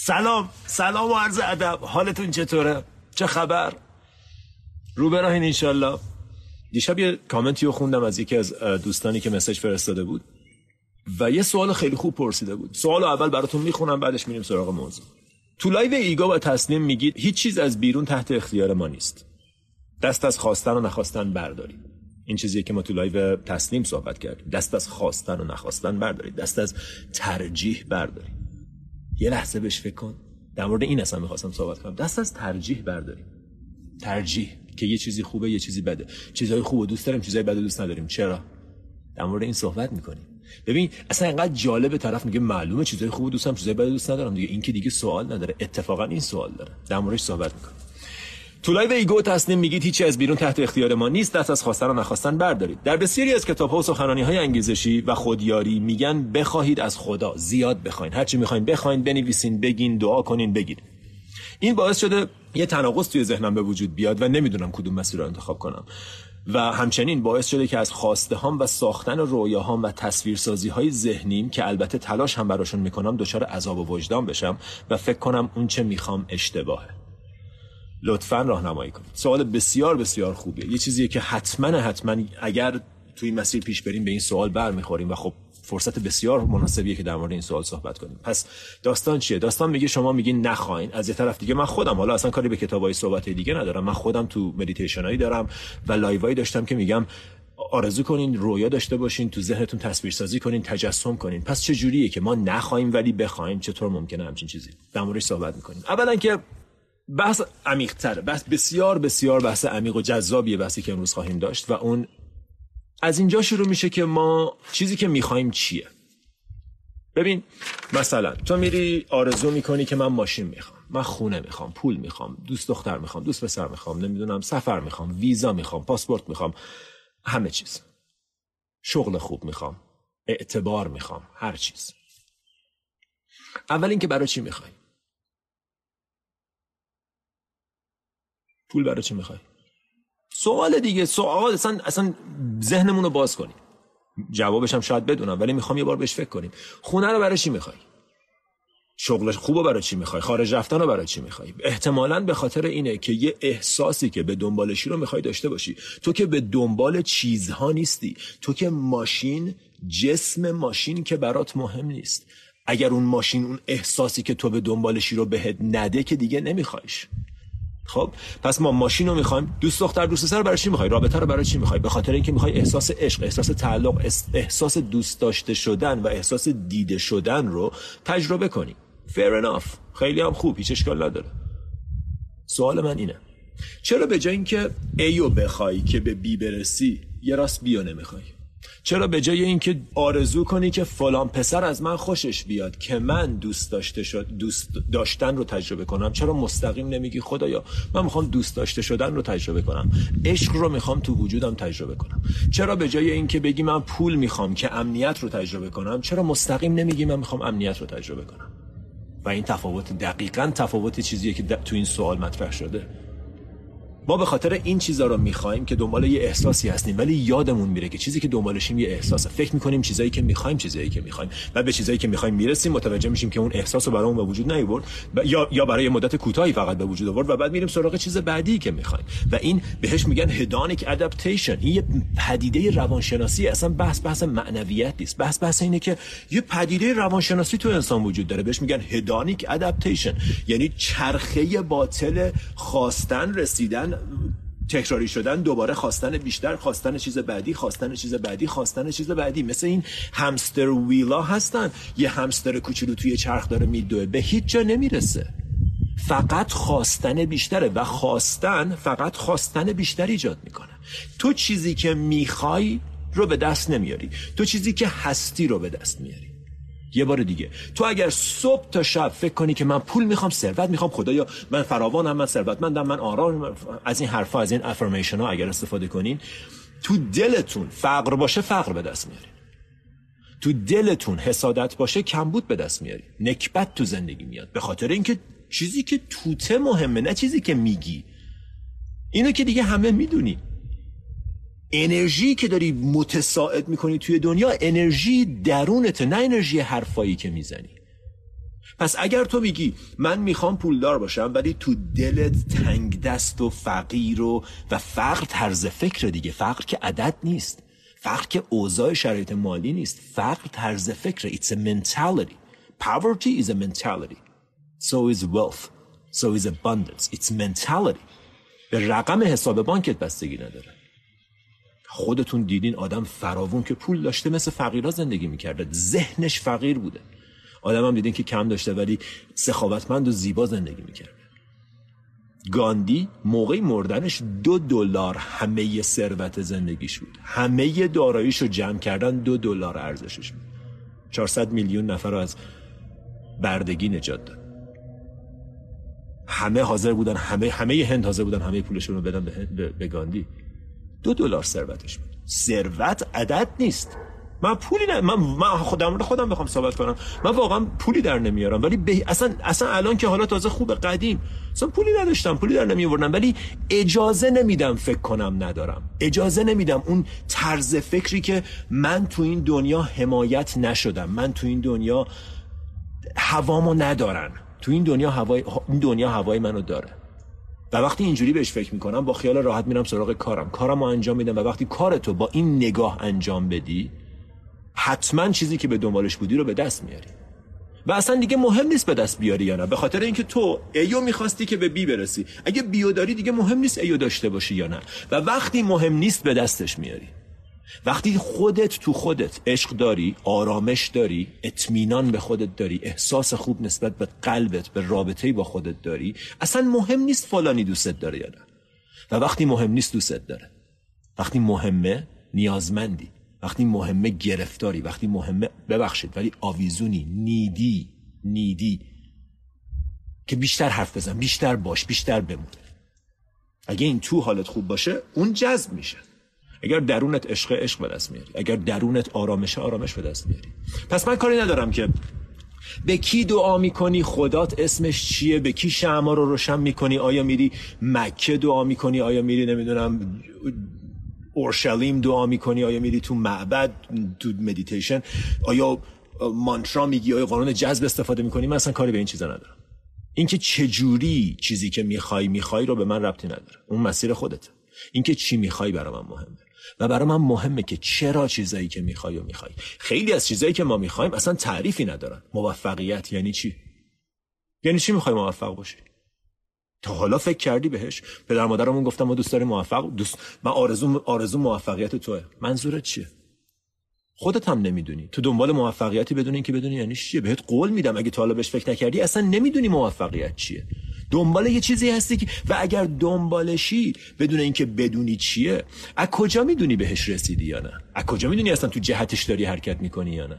سلام سلام و عرض ادب. حالتون چطوره؟ چه خبر؟ روبراهین انشالله. دیشب یه کامنتی رو خوندم از یکی از دوستانی که message فرستاده بود. و یه سوال خیلی خوب پرسیده بود. سوال اول براتون می‌خونم بعدش میریم سراغ موضوع. تو live ego و تسلیم میگید هیچ چیز از بیرون تحت اختیار ما نیست. دست از خواستن و نخواستن بردارید. این چیزیه که ما تو live تسلیم صحبت کردیم. دست از خواستن و نخواستن بردارید. دست از ترجیح بردارید. یه لحظه بهش فکر کن. در مورد این اصلا می‌خواستم صحبت کنم. دست از ترجیح برداریم. ترجیح. که یه چیزی خوبه یه چیزی بده. چیزای خوب دوست داریم چیزای بده دوست نداریم. چرا؟ در مورد این صحبت می‌کنیم. ببین اصلا اینقدر جالب طرف میگه معلومه چیزای خوب دوست دارم چیزای بده دوست ندارم. دیگه این که دیگه سوال نداره. اتفاقا این سوال داره. در موردش صحبت می‌کنیم. تو live ego تسلیم میگید هیچی از بیرون تحت اختیار ما نیست دست از خواستن و نخواستن بردارید. در بسیاری از کتاب ها و سخنرانی های انگیزشی و خودیاری میگن بخواهید از خدا زیاد بخواین. هرچی می‌خواین بخواین بنویسین بگین دعا کنین بگین. این باعث شده یه تناقض توی ذهنم به وجود بیاد و نمی‌دونم کدوم مسیر رو انتخاب کنم. و همچنین باعث شده که از خواسته هام و ساختن رویاهام و تصویرسازی های ذهنیم که البته تلاش هم براشون می‌کنم دچار عذاب و وجدان بشم و فکر کنم اون چه می‌خوام اشتباهه. لطفا راهنمایی کنید. سوال بسیار بسیار خوبیه. یه چیزیه که حتما حتما اگر توی مسیر پیش بریم به این سوال برمیخوریم و خب فرصت بسیار مناسبیه که در مورد این سوال صحبت کنیم. پس داستان چیه؟ داستان میگه شما میگین نخواین. از یه طرف دیگه من خودم حالا اصلا کاری به کتابای صحبت دیگه ندارم. من خودم تو مدیتیشنایی دارم و لایوایی داشتم که میگم آرزو کنین رویا داشته باشین تو ذهنتون تصویر سازی کنین تجسم کنین. پس چه جوریه که ما نخوایم ولی بخوایم؟ چطور ممکنه همچین چیزی؟ در موردش صحبت می‌کنیم. اولا که بحث عمیق تره بحث بسیار بسیار بحث عمیق و جذابیه بحثی که امروز خواهیم داشت و اون از اینجا شروع میشه که ما چیزی که می‌خوایم چیه. ببین مثلا تو میری آرزو می‌کنی که من ماشین می‌خوام من خونه می‌خوام پول می‌خوام دوست دختر می‌خوام دوست پسر می‌خوام نمی‌دونم سفر می‌خوام ویزا می‌خوام پاسپورت می‌خوام همه چیز. شغل خوب می‌خوام اعتبار می‌خوام هر چیز. اول اینکه برای چی می‌خوای؟ پول برای چی می‌خوای؟ سوال دیگه سوال اصلا اصلا ذهنمون رو باز کنیم جوابش هم شاید بدونم ولی می‌خوام یه بار بهش فکر کنیم. خونه رو برای چی می‌خوای؟ شغل خوب برای چی می‌خوای؟ خارج رفتن رو برای چی می‌خوای؟ احتمالا به خاطر اینه که یه احساسی که به دنبالشی رو می‌خوای داشته باشی. تو که به دنبال چیزها نیستی. تو که ماشین جسم ماشین که برات مهم نیست. اگر اون ماشین اون احساسی که تو به دنبالشی رو بهت نده که دیگه نمیخوایش. خب پس ما ماشین رو می‌خوایم. دوست دختر دوست پسر برای چی می‌خوای؟ رابطه رو برای چی می‌خوای؟ به خاطر اینکه می‌خوای احساس عشق احساس تعلق احساس دوست داشته شدن و احساس دیده شدن رو تجربه کنی. Fair enough. خیلی هم خوب هیچ اشکال نداره. سوال من اینه. چرا به جای اینکه ایو بخوای که به بی برسی یه راست بیا نمی‌خوای؟ چرا به جای اینکه آرزو کنی که فلان پسر از من خوشش بیاد که من دوست داشته شد دوست داشتن رو تجربه کنم چرا مستقیم نمیگی خدایا من می‌خوام دوست داشته شدن رو تجربه کنم؟ عشق رو می‌خوام تو وجودم تجربه کنم. چرا به جای اینکه بگی من پول می‌خوام که امنیت رو تجربه کنم چرا مستقیم نمیگی من می‌خوام امنیت رو تجربه کنم؟ و این تفاوت دقیقا تفاوت چیزیه که تو این سوال مطرح شده. ما به خاطر این چیزا رو می‌خوایم که دنبال یه احساسی هستیم ولی یادمون میره که چیزی که دنبالشیم یه احساسه. فکر می‌کنیم چیزایی که می‌خوایم چیزایی که می‌خوایم. و به چیزایی که می‌خوایم می‌رسیم متوجه میشیم که اون احساس رو برامون به وجود نیورد یا یا برای مدت کوتاهی فقط به وجود آورد و بعد میریم سراغ چیز بعدی که می‌خوایم. و این بهش میگن هدانیک ادپتیشن این یه پدیده روانشناسی اصلا بحث بحث معنویت نیست. بحث بحث اینه که یه پدیده روانشناسی تو انسان وجود داره. بهش میگن هدانیک ادپتیشن یعنی چرخه باطل خواستن رسیدن تکراری شدن دوباره خواستن بیشتر خواستن چیز بعدی خواستن چیز بعدی خواستن چیز بعدی. مثل این همستر ویلا هستن. یه همستر کوچولو توی چرخ داره میدوه. به هیچ جا نمی‌رسه. فقط خواستن بیشتره و خواستن فقط خواستن بیشتر ایجاد می‌کنه. تو چیزی که می‌خوای رو به دست نمیاری. تو چیزی که هستی رو به دست میاری. یه بار دیگه. تو اگر صبح تا شب فکر کنی که من پول می‌خوام ثروت می‌خوام خدایا من فراوانم من ثروتمندم من آرام از این حرفا از این افرمیشن ها اگر استفاده کنین تو دلتون فقر باشه فقر به دست میاری تو دلتون حسادت باشه کمبود به دست میاری نکبت تو زندگی میاد. به خاطر اینکه چیزی که توته مهمه نه چیزی که میگی. اینو که دیگه همه می‌دونی انرژی که داری متساعد می‌کنی توی دنیا انرژی درونته نه انرژی حرفایی که می‌زنی. پس اگر تو میگی من می‌خوام پولدار باشم ولی تو دلت تنگ دست و فقیر و و فقر طرز فکر دیگه. فقر که عدد نیست. فقر که اوضاع شرایط مالی نیست. فقر طرز فکر. It's a mentality. Poverty is a mentality. So is wealth. So is abundance. It's mentality. به رقم حساب بانکت بستگی نداره. خودتون دیدین آدم فراوون که پول داشته مثل فقیرا زندگی می‌کرده. ذهنش فقیر بوده. آدم هم دیدین که کم داشته ولی سخاوتمند و زیبا زندگی می‌کرده. گاندی موقع مردنش دو دلار همه ثروت زندگیش بود. همه داراییش رو جمع کردن دو دلار ارزشش بود. 400 میلیون نفر رو از بردگی نجات داد. همه حاضر بودن همه همه هند حاضر بودن همه پولشون رو بدن به, به گاندی. دو دلار ثروتش بود. ثروت عدد نیست. من پولی نه من, من خودم خودم بخوام ثابت کنم. من واقعا پولی در نمیارم. ولی به... اصلا اصلا الان که حالا تازه خوب قدیم اصلا پولی نداشتم. پولی در نمیوردم. ولی اجازه نمیدم فکر کنم ندارم. اجازه نمیدم اون طرز فکری که من تو این دنیا حمایت نشدم. من تو این دنیا هوامو ندارن. تو این دنیا هوای این دنیا هوای منو داره. و وقتی اینجوری بهش فکر می‌کنم با خیال راحت میرم سراغ کارم. کارم رو انجام میدم و وقتی کارتو با این نگاه انجام بدی حتما چیزی که به دنبالش بودی رو به دست میاری. و اصلا دیگه مهم نیست به دست بیاری یا نه. به خاطر اینکه تو A و می‌خواستی که به B برسی. اگه B و داری دیگه مهم نیست A و داشته باشی یا نه. و وقتی مهم نیست به دستش میاری. وقتی خودت تو خودت عشق داری آرامش داری اطمینان به خودت داری احساس خوب نسبت به قلبت به رابطه با خودت داری اصلا مهم نیست فلانی دوستت داره یا نه. و وقتی مهم نیست دوستت داره. وقتی مهمه نیازمندی. وقتی مهمه گرفتاری. وقتی مهمه ببخشید ولی آویزونی نیدی نیدی. که بیشتر حرف بزن بیشتر باش بیشتر بمون. اگه این تو حالت خوب باشه اون جذب میشه. اگر درونت عشق عشق به دست میاری اگر درونت آرامش آرامش به دست میاری. پس من کاری ندارم که به کی دعا می‌کنی خدات اسمش چیه؟ به کی شمع رو روشن می‌کنی؟ آیا میری مکه دعا می‌کنی؟ آیا میری نمی‌دونم اورشلیم دعا می‌کنی؟ آیا میری تو معبد تو مدیتیشن آیا مانترا میگی؟ آیا قانون جذب استفاده می‌کنی؟ من اصلا کاری به این چیزا ندارم. اینکه چجوری چیزی که می‌خوای می‌خوای رو به من ربطی نداره. اون مسیر خودته. اینکه چی می‌خوای برای من مهمه. و برای من مهمه که چرا چیزایی که می‌خوای و می‌خوای. خیلی از چیزایی که ما می‌خوایم اصلا تعریفی ندارن. موفقیت یعنی چی؟ یعنی چی می‌خوای موفق باشی؟ تا حالا فکر کردی بهش؟ پدر مادرمون گفتم ما دوست داریم موفق دوست من آرزو آرزو موفقیت توه. منظورت چیه؟ خودت هم نمی‌دونی. تو دنبال موفقیتی بدون اینکه بدونی یعنی چیه. بهت قول میدم اگه تا حالا بهش فکر نکردی اصلا نمی‌دونی موفقیت چیه. دنبال یه چیزی هستی که و اگر دنبالشی بدون اینکه بدونی چیه از کجا می‌دونی بهش رسیدی یا نه؟ از کجا می‌دونی اصلا تو جهتش داری حرکت می‌کنی یا نه؟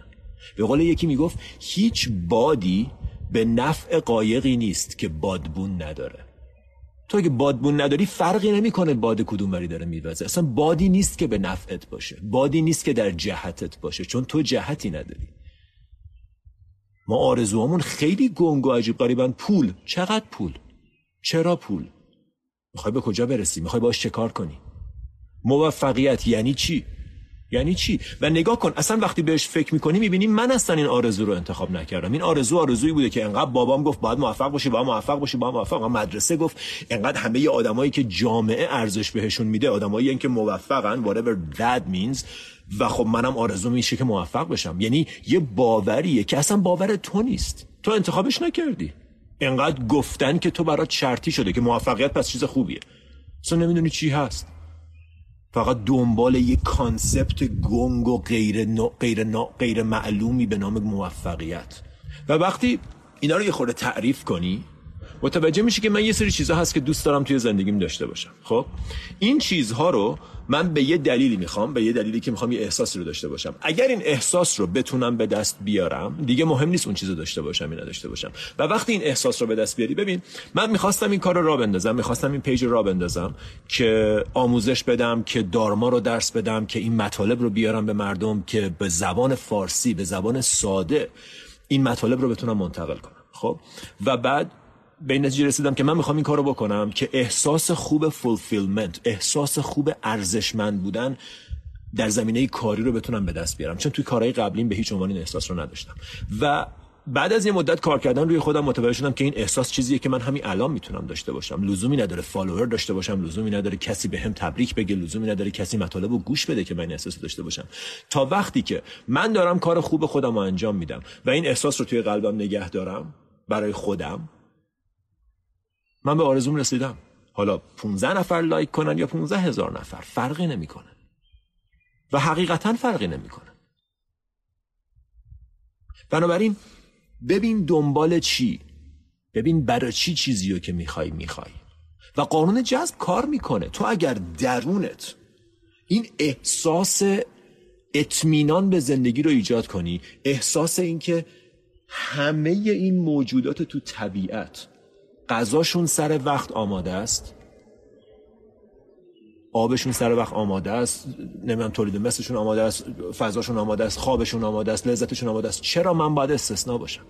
به قول یکی می‌گفت هیچ بادی به نفع قایقی نیست که بادبون نداره. تو اگه بادبون نداری فرقی نمی‌کنه باد کدوم وری داره میوزه. اصلا بادی نیست که به نفعت باشه. بادی نیست که در جهتت باشه. چون تو جهتی نداری. ما آرزوهامون خیلی گنگ و عجیب غریبن پول. چقدر پول؟ چرا پول؟ می‌خوای به کجا برسی؟ می‌خوای باش چه کار کنی؟ موفقیت یعنی چی؟ یعنی چی؟ و نگاه کن اصلا وقتی بهش فکر می‌کنی می‌بینی من اصلا این آرزو رو انتخاب نکردم. این آرزو آرزویی بوده که انقدر بابام گفت باید موفق باشی باید موفق باشی باید موفق مدرسه گفت انقدر همه آدمایی که جامعه ارزش بهشون میده آدمایی که موفقن whatever that means. و خب منم آرزو میشه که موفق بشم. یعنی یه باوریه که اصلا باور تو نیست. تو انتخابش نکردی. انقدر گفتن که تو برات شرطی شده که موفقیت پس چیز خوبیه. اصلا نمی‌دونی چی هست. فقط دنبال یه کانسپت گنگ و غیر, غیر, غیر معلومی به نام موفقیت. و وقتی اینا رو یه خورده تعریف کنی متوجه میشه که من یه سری چیزها هست که دوست دارم توی زندگیم داشته باشم. خب؟ این چیزها رو من به یه دلیلی می‌خوام به یه دلیلی که می‌خوام یه احساسی رو داشته باشم. اگر این احساس رو بتونم به دست بیارم دیگه مهم نیست اون چیز رو داشته باشم یا نداشته باشم. و وقتی این احساس رو به دست بیاری ببین من می‌خواستم این کار رو را بندازم می‌خواستم این پیج رو را بندازم که آموزش بدم که دارما رو درس بدم که این مطالب رو بیارم به مردم که به زبان فارسی به زبان ساده این مطالب رو بتونم منتقل کنم. خب؟ و بعد به این نتیجه رسیدم که من می‌خوام این کارو بکنم که احساس خوب fulfillment احساس خوب ارزشمند بودن در زمینه کاری رو بتونم به دست بیارم. چون توی کارهای قبلیم به هیچ عنوان این احساس رو نداشتم. و بعد از یه مدت کار کردن روی خودم متوجه شدم که این احساس چیزیه که من همین الان می‌تونم داشته باشم. لزومی نداره follower داشته باشم لزومی نداره کسی بهم تبریک بگه لزومی نداره کسی مطالب رو گوش بده که من این احساس داشته باشم. تا وقتی که من دارم کار خوب خودم رو انجام میدم و این احساس رو توی قلبم نگه دارم برای خودم من به آرزوم رسیدم. حالا 15 نفر لایک کنن یا 15 هزار نفر فرقی نمی‌کنه. و حقیقتا فرقی نمی‌کنه. بنابراین ببین دنبال چی. ببین برای چی چیزی رو که می‌خوای می‌خوای. و قانون جذب کار می‌کنه. تو اگر درونت این احساس اطمینان به زندگی رو ایجاد کنی احساس اینکه همه این موجودات تو طبیعت غذاشون سر وقت آماده است؟ آبشون سر وقت آماده است؟ نمی‌دونم تولید مثلشون آماده است؟ فضاشون آماده است؟ خوابشون آماده است؟ لذتشون آماده است؟ چرا من باید استثنا باشم؟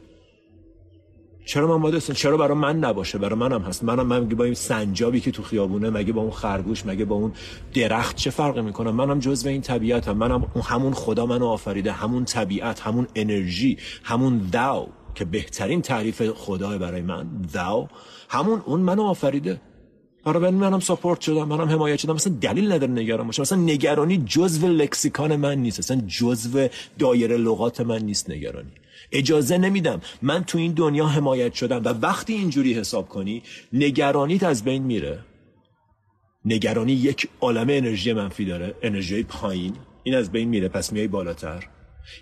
چرا من باید استثنا چرا برای من نباشه؟ برای منم هست. منم من با این سنجابی که تو خیابونه مگه با اون خرگوش مگه با اون درخت چه فرقی می‌کنم منم جزو این طبیعتم. منم همون خدا منو آفریده. همون طبیعت همون انرژی همون داو. که بهترین تعریف خدا برای من داو همون اون منو آفریده. برای منم ساپورت شدم منم حمایت شدم. مثلا دلیل نداره نگران باشم. مثلا نگرانی جزو لکسیکان من نیست. مثلا جزو دایره لغات من نیست نگرانی. اجازه نمیدم. من تو این دنیا حمایت شدم و وقتی اینجوری حساب کنی نگرانیت از بین میره. نگرانی یک عالم انرژی منفی داره. انرژی پایین. این از بین میره. پس میای بالاتر.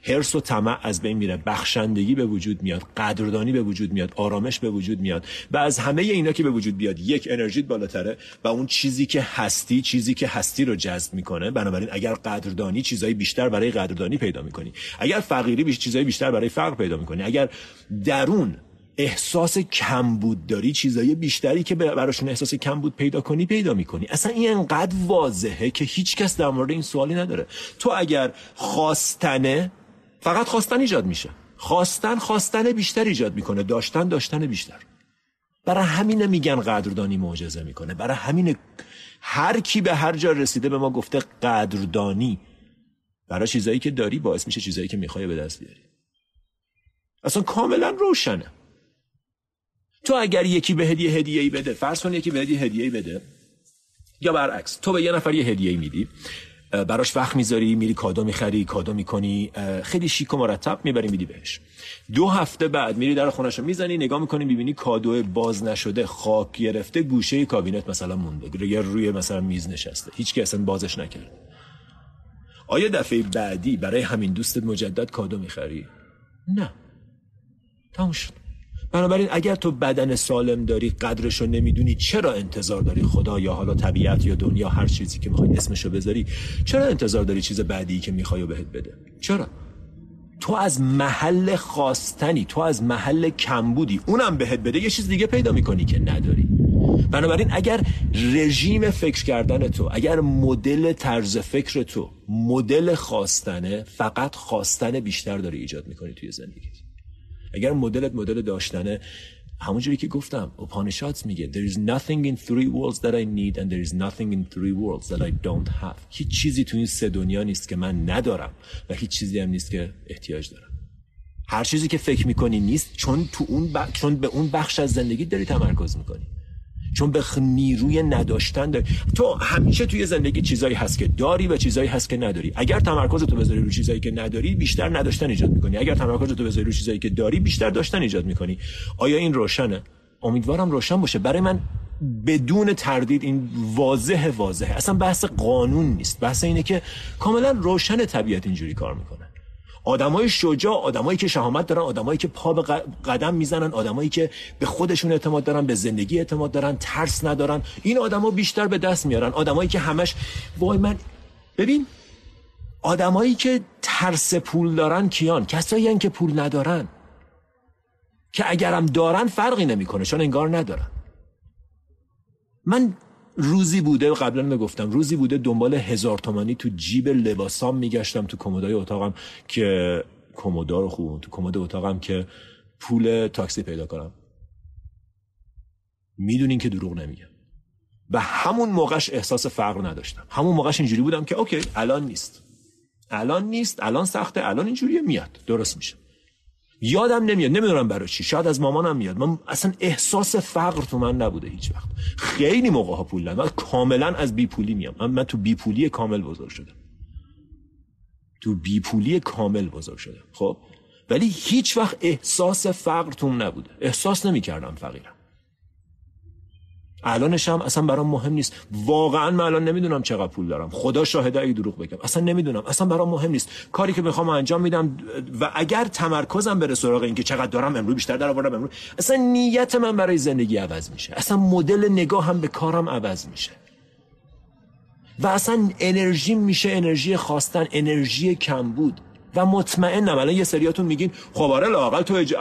هرس و طمع از بین میره. بخشندگی به وجود میاد. قدردانی به وجود میاد. آرامش به وجود میاد. و از همه اینا که به وجود بیاد یک انرژیت بالاتره و اون چیزی که هستی چیزی که هستی رو جذب می‌کنه. بنابراین اگر قدردانی چیزای بیشتر برای قدردانی پیدا می‌کنی. اگر فقیری بیش چیزای بیشتر برای فقر پیدا می‌کنی. اگر درون احساس کمبود داری چیزای بیشتری که براشون احساس کمبود پیدا کنی پیدا می‌کنی. اصلا این انقدر واضحه که هیچ کس در مورد این سوالی نداره. تو اگر خواستنه فقط خواستن ایجاد میشه. خواستن خواستن بیشتر ایجاد می‌کنه. داشتن داشتن بیشتر. برای همین میگن قدردانی معجزه می‌کنه. برای همین هر کی به هر جا رسیده به ما گفته قدردانی. برای چیزایی که داری باعث میشه چیزایی که می‌خوای به دست بیاری. اصلا کاملا روشنه. تو اگر یکی به هدیه هدیه بده فرض کن یکی به هدیه هدیه بده یا برعکس تو به یه نفر یه هدیه میدی براش وقت می‌ذاری میری کادو می‌خری کادو می‌کنی خیلی شیک و مرتب می‌بری میدی بهش. دو هفته بعد میری در خونش می‌زنی نگاه می‌کنی می‌بینی کادو باز نشده خاک گرفته گوشه کابینت مثلا مونده یا روی مثلا میز نشسته. هیچ که اصلا بازش نکرد آیا دفعه بعدی برای همین دوستت مجدد کادو می‌خری؟ نه. تموم شد. بنابراین اگر تو بدن سالم داری قدرشو نمی‌دونی چرا انتظار داری خدا یا حالا طبیعت یا دنیا هر چیزی که می‌خوای اسمشو بذاری چرا انتظار داری چیز بعدی که می‌خوای بهت بده؟ چرا؟ تو از محل خواستنی تو از محل کمبودی اونم بهت بده یه چیز دیگه پیدا می‌کنی که نداری. بنابراین اگر رژیم فکر کردن تو اگر مدل طرز فکر تو مدل خواستنه فقط خواستن بیشتر داری ایجاد می‌کنی توی زندگیت. اگر مدلت مدل داشتنه همونجوری که گفتم اپانشات میگه there is nothing in three worlds that I need and there is nothing in three worlds that I don't have. هیچ چیزی تو این سه دنیا نیست که من ندارم و هیچ چیزی هم نیست که احتیاج دارم. هر چیزی که فکر می‌کنی نیست چون تو اون ب... چون به اون بخش از زندگی داری تمرکز می‌کنی. چون به نیروی نداشتن داری. تو همیشه توی زندگی چیزایی هست که داری و چیزایی هست که نداری. اگر تمرکز تو بذاری روی چیزایی که نداری بیشتر نداشتن ایجاد می‌کنی. اگر تمرکز تو بذاری روی چیزایی که داری بیشتر داشتن ایجاد می‌کنی. آیا این روشنه؟ امیدوارم روشن باشه. برای من بدون تردید این واضح واضحه. اصلا بحث قانون نیست. بحث اینه که کاملا روشن طبیعت اینجوری کار می‌کنه. آدمای شجاع آدمایی که شهامت دارن آدمایی که پا به قدم می‌زنن آدمایی که به خودشون اعتماد دارن به زندگی اعتماد دارن ترس ندارن. این آدما بیشتر به دست میارن. آدمایی که همش وای من ببین آدمایی که ترس پول دارن کیان؟ کسایی که پول ندارن. که اگرم دارن فرقی نمی‌کنه چون انگار ندارن. من روزی بوده قبلا می‌گفتم روزی بوده دنبال هزار تومانی تو جیب لباسام میگشتم تو کمدای اتاقم که کمودا رو خوب تو کمد اتاقم که پول تاکسی پیدا کنم. می‌دونین که دروغ نمیگم. و همون موقعش احساس فقر نداشتم. همون موقعش اینجوری بودم که اوکی الان نیست. الان نیست الان سخته الان اینجوریه میاد. درست میشه. یادم نمیاد نمی‌دونم برای چی شاید از مامانم میاد. من اصلا احساس فقر تو من نبوده هیچ وقت. خیلی موقع ها پول من کاملا از بی پولی میام. من, من تو بی پولی کامل بزرگ شدم. تو بی پولی کامل بزرگ شدم. خب؟ ولی هیچ وقت احساس فقر توم نبوده. احساس نمی‌کردم فقیرم. الانش هم اصلا برام مهم نیست. واقعا من الان نمی‌دونم چقدر پول دارم. خدا شاهده اگه دروغ بگم. اصلا نمی‌دونم. اصلا برام مهم نیست. کاری که می‌خوام انجام میدم و اگر تمرکزم بره سراغ اینکه چقدر دارم امروز بیشتر در آوردم امروز. اصلا نیت من برای زندگی عوض میشه. اصلا مدل نگاه هم به کارم عوض میشه. و اصلا انرژی میشه انرژی خواستن انرژی کم بود. و مطمئنم الان یه سریاتون میگین خب آره لاقل تو اج...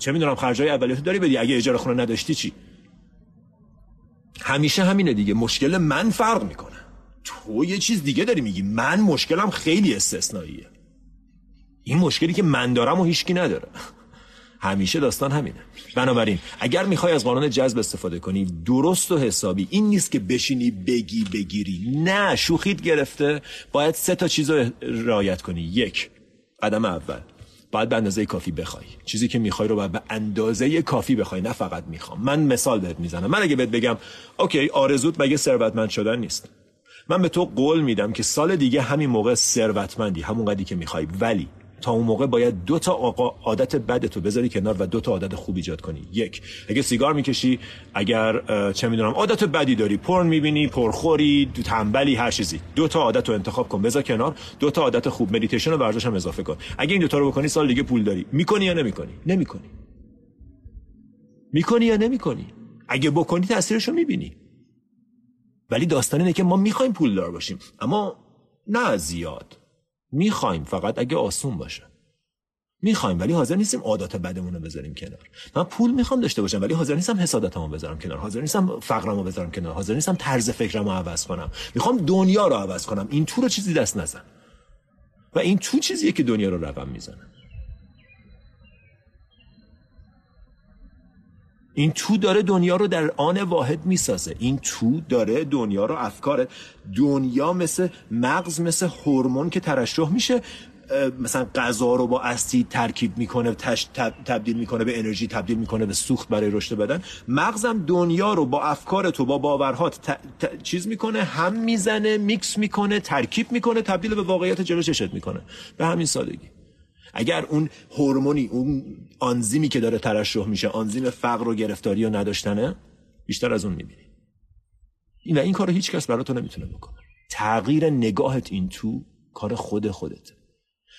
چه می‌دونم خرجای اولیاتو داری بدی. اگه اجاره خونه نداشتی چی؟ همیشه همینه دیگه. مشکل من فرق می‌کنه. تو یه چیز دیگه داری میگی. من مشکلم خیلی استثنائیه. این مشکلی که من دارم و هیچکی نداره. همیشه داستان همینه. بنابراین اگر می‌خوای از قانون جذب استفاده کنی درست و حسابی. این نیست که بشینی بگی بگیری. نه شوخیت گرفته. باید سه تا چیز رو رعایت کنی. یک قدم اول. باید به اندازه کافی بخوای. چیزی که می‌خوای رو باید به اندازه کافی بخوای نه فقط می‌خوام. من مثال بهت می‌زنم. من اگه بهت بگم اوکی آرزوت مگه ثروتمند شدن نیست؟ من به تو قول میدم که سال دیگه همین موقع ثروتمندی همون قدی که می‌خوای. ولی تا اون موقع باید دو تا عادت بد تو بذاری کنار و دو تا عادت خوب ایجاد کنی. یک اگه سیگار می‌کشی اگر چه می‌دونم عادت بدی داری پرن می‌بینی پرخوری تنبلی هر چیزی. دو تا عادت رو انتخاب کن بذار کنار. دو تا عادت خوب مدیتیشن و ورزش هم اضافه کن. اگه این دو تا رو بکنی سال دیگه پول داری. می‌کنی یا نمی‌کنی؟ نمی‌کنی. می‌کنی یا نمی‌کنی؟ اگه بکنی تاثیرشو می‌بینی. ولی داستان اینه که ما می‌خوایم پول دار باشیم. اما نه زیاد. می‌خوایم فقط اگه آسون باشه. می‌خوایم ولی حاضر نیستیم عادات بدمون رو بذاریم کنار. من پول می‌خوام داشته باشم ولی حاضر نیستم حسادتمو بذارم کنار. حاضر نیستم فقرمو بذارم کنار. حاضر نیستم طرز فکرمو عوض کنم. می‌خوام دنیا رو عوض کنم. این تو رو چیزی دست نزن. و این تو چیزیه که دنیا رو رقم می‌زنه. این تو داره دنیا رو در آن واحد می‌سازه. این تو داره دنیا رو افکار دنیا مثل مغز مثل هورمون که ترشح میشه مثلا غذا رو با اسید ترکیب می‌کنه تش تبدیل می‌کنه به انرژی تبدیل می‌کنه به سوخت برای رشد بدن. مغزم دنیا رو با افکار تو با باورهات چیز می‌کنه هم می‌زنه میکس می‌کنه ترکیب می‌کنه تبدیل به واقعیت جلو چشت می‌کنه. به همین سادگی. اگر اون هورمونی اون آنزیمی که داره ترشح میشه آنزیم فقر و گرفتاری و نداشتنه بیشتر از اون می‌بینی. این و این کار هیچ کس برای تو نمی‌تونه بکنه. تغییر نگاهت این تو کار خود خودت.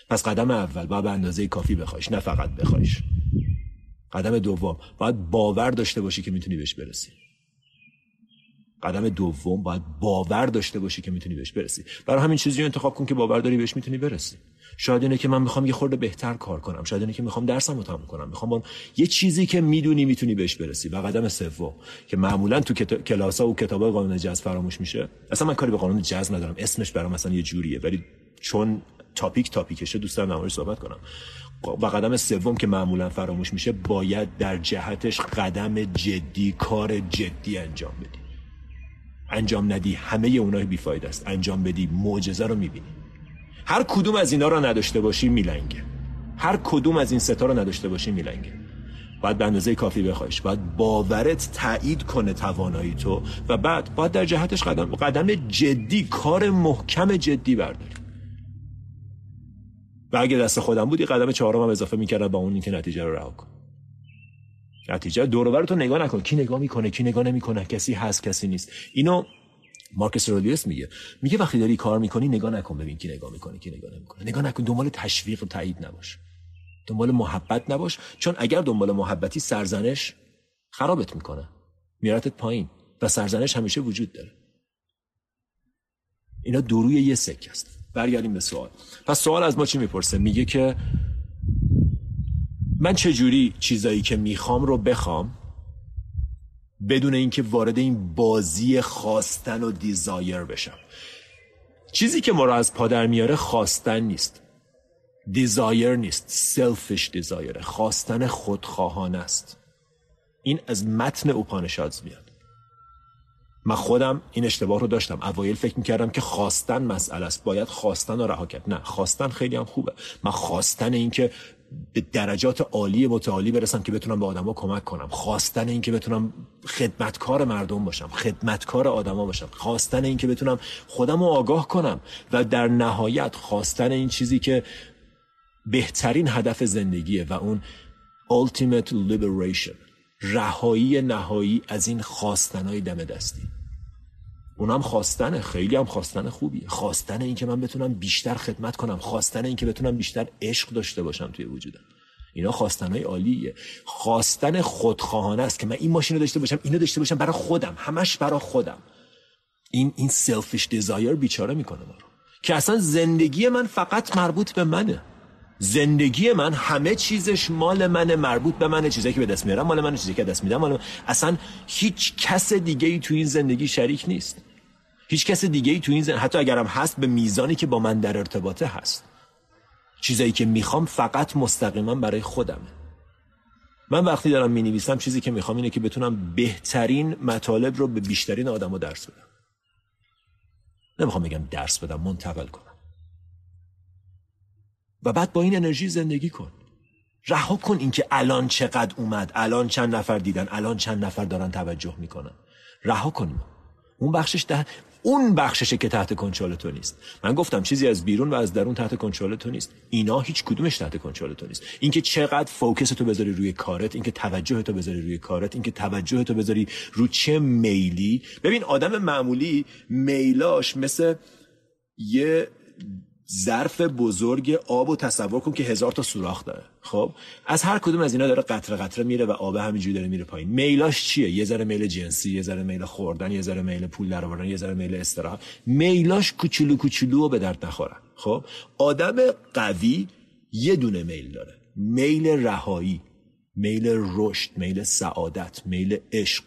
پس قدم اول باید به اندازه کافی بخوایش نه فقط بخوایش. قدم دوم باید باور داشته باشی که می‌تونی بهش برسی. قدم دوم باید باور داشته باشی که می‌تونی بهش برسی. برای همین چیزی رو انتخاب کن که باور داری بهش می‌تونی برسی. شاید اینه که من می‌خوام یه خورده بهتر کار کنم. شاید اینه که می‌خوام درسمو تموم کنم. می‌خوام با یه چیزی که می‌دونی می‌تونی بهش برسی. و قدم سوم که معمولا تو کلاس ها و کتاب قانون جذب فراموش میشه. اصلا من کاری به قانون جذب ندارم. اسمش برام مثلا یه جوریه. ولی چون تاپیک تاپیکشه دوست دارم صحبت کنم. و قدم سوم که معمولا فراموش میشه باید در جهتش قدم جدی کار جدی انجام بدی. انجام ندی همه اونها بیفاید است. انجام بدی معجزه رو می‌بینی. هر کدوم از اینا رو نداشته باشی میلنگه. هر کدوم از این ستا رو نداشته باشی میلنگه. باید به اندازه کافی بخوایش. باید باورت تایید کنه توانایی تو و بعد باید در جهتش قدم قدم جدی کار محکم جدی برداری. و اگه دست خودم بودی قدم چهارم هم اضافه می‌کردم با اون اینکه نتیجه رو رها کن. نتیجه. دور تو نگاه نکن. کی نگاه می‌کنه کی نگاه نمی‌کنه. کسی هست کسی نیست. اینو مارکس رولیوس میگه. میگه وقتی داری کار می‌کنی نگاه نکن ببین کی نگاه می‌کنه کی نگاه نمی‌کنه. نگاه نکن دنبال تشویق و تایید نباش. دنبال محبت نباش. چون اگر دنبال محبتی سرزنش خرابت می‌کنه. میارتت پایین و سرزنش همیشه وجود داره. اینا دروی یه سکه است. برگردیم به سوال. پس سوال از ما چی می‌پرسه؟ میگه که من چه جوری چیزایی که می‌خوام رو بخوام بدون اینکه وارد این بازی خواستن و desire بشم؟ چیزی که ما رو از پا در میاره خواستن نیست. desire نیست. selfish desire خواستن خودخواهانه است. این از متن Upanishads میاد. من خودم این اشتباه رو داشتم. اوایل فکر می‌کردم که خواستن مسئله است. باید خواستن رو رها کرد. نه خواستن خیلی هم خوبه. من خواستن این که به درجات عالی متعالی برسم که بتونم به آدما کمک کنم. خواستن این که بتونم خدمتکار مردم باشم خدمتکار آدما باشم خواستن این که بتونم خودم رو آگاه کنم و در نهایت خواستن این چیزی که بهترین هدف زندگیه و اون ultimate liberation رهایی نهایی از این خواستنهای دم دستی. اونم خواستنه خیلی هم خواستن خوبیه. خواستن این که من بتونم بیشتر خدمت کنم خواستن این که بتونم بیشتر عشق داشته باشم توی وجودم. اینا خواستنهای عالیه. خواستن خودخواهانه است که من این ماشین رو داشته باشم اینو داشته باشم برای خودم همش برای خودم. این این سلفیش دیزایر بیچاره می‌کنه ما رو. که اصلا زندگی من فقط مربوط به منه. زندگی من همه چیزش مال من مربوط به منه. چیزایی که به دست میارم مال من چیزی که دست میدم مال من. اصلا هیچ کس دیگه ای تو این زندگی شریک نیست. هیچ کس دیگه ای تو این زندگی حتی اگرم هست به میزانی که با من در ارتباطه هست. چیزایی که می‌خوام فقط مستقیما برای خودمه. من وقتی دارم می نویسم چیزی که می‌خوام اینه که بتونم بهترین مطالب رو به بیشترین آدم رو درس بدم. نمی‌خوام بگم درس بدم منتقل کنم. و بعد با این انرژی زندگی کن. رها کن اینکه الان چقدر اومد الان چند نفر دیدن الان چند نفر دارن توجه می‌کنن. رها کن اون بخشش ده اون بخششه که تحت کنترل تو نیست. من گفتم چیزی از بیرون و از درون تحت کنترل تو نیست. اینا هیچ کدومش تحت کنترل تو نیست. اینکه چقدر فوکس تو بذاری روی کارت اینکه توجه تو بذاری روی کارت اینکه توجه تو بذاری رو چه میلی. ببین آدم معمولی میلاش مثل یه ظرف بزرگ آب و تصور کن که هزار تا سوراخ داره. خب؟ از هر کدوم از اینا داره قطره قطره میره و آب همینجوری داره میره پایین. میلاش چیه؟ یه ذره میل جنسی یه ذره میل خوردن یه ذره میل پول درآوردن یه ذره میل استراحت. میلاش کوچولو کوچولو به درد نخورن خب؟ آدم قوی یه دونه میل داره. میل رهایی میل رشد میل سعادت میل عشق.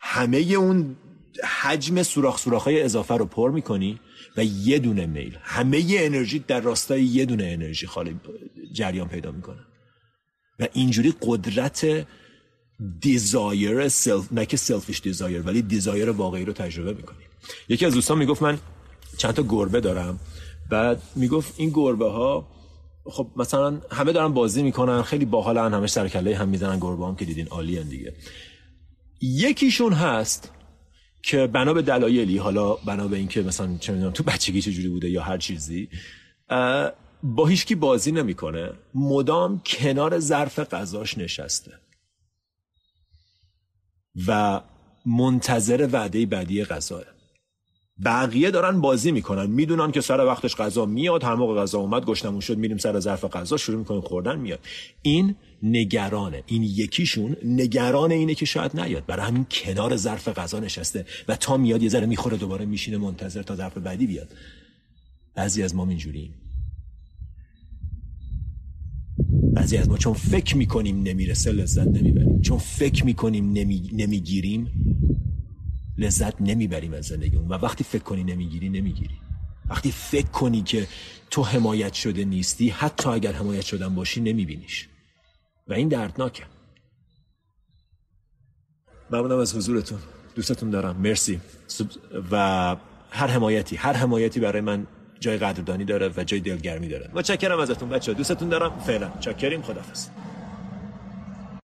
همه اون حجم سوراخ سوراخ‌های اضافه رو پر می‌کنی و یه دونه میل. همه یه انرژی در راستای یه دونه انرژی خالی جریان پیدا می‌کنه. و اینجوری قدرت desire self نه که selfish desire ولی desire واقعی رو تجربه می‌کنی. یکی از دوستان می‌گفت من چند تا گربه دارم. بعد می‌گفت این گربه ها خب مثلا همه دارن بازی می‌کنن خیلی باحالن همه سر کله هم می‌زنن گربه هم که دیدین عالی دیگه. یکیشون هست که بنا به دلایلی حالا بنا به اینکه مثلا چه می‌دونم تو بچگی چجوری بوده یا هر چیزی با هیچکی بازی نمی‌کنه. مدام کنار ظرف غذاش نشسته. و منتظر وعده بعدی غذاه. بقیه دارن بازی می‌کنن. می‌دونن که سر وقتش غذا میاد هر موقع غذا اومد گشتمون شد میریم سر ظرف غذا شروع می‌کنیم خوردن میاد. این نگرانه. این یکیشون نگران اینه که شاید نیاد. برای همین کنار ظرف غذا نشسته و تا میاد یه ذره می‌خوره دوباره میشینه منتظر تا ظرف بعدی بیاد. بعضی از ما اینجوریم. بعضی از ما چون فکر می‌کنیم نمی‌رسه لذت نمی‌بریم. چون فکر می‌کنیم نمی... نمی‌گیریم لذت نمی‌بریم از زندگیمون. و وقتی فکر کنی نمی‌گیری نمی‌گیری. وقتی فکر کنی که تو حمایت شده نیستی حتی اگر حمایت شدن باشی نمیبینیش. و این دردناکه. ممنونم از حضورتون. دوستتون دارم. مرسی. و هر حمایتی هر حمایتی برای من جای قدردانی داره و جای دلگرمی داره. متشکرم ازتون بچه دوستتون دارم. فعلا. چاکریم. خدافظ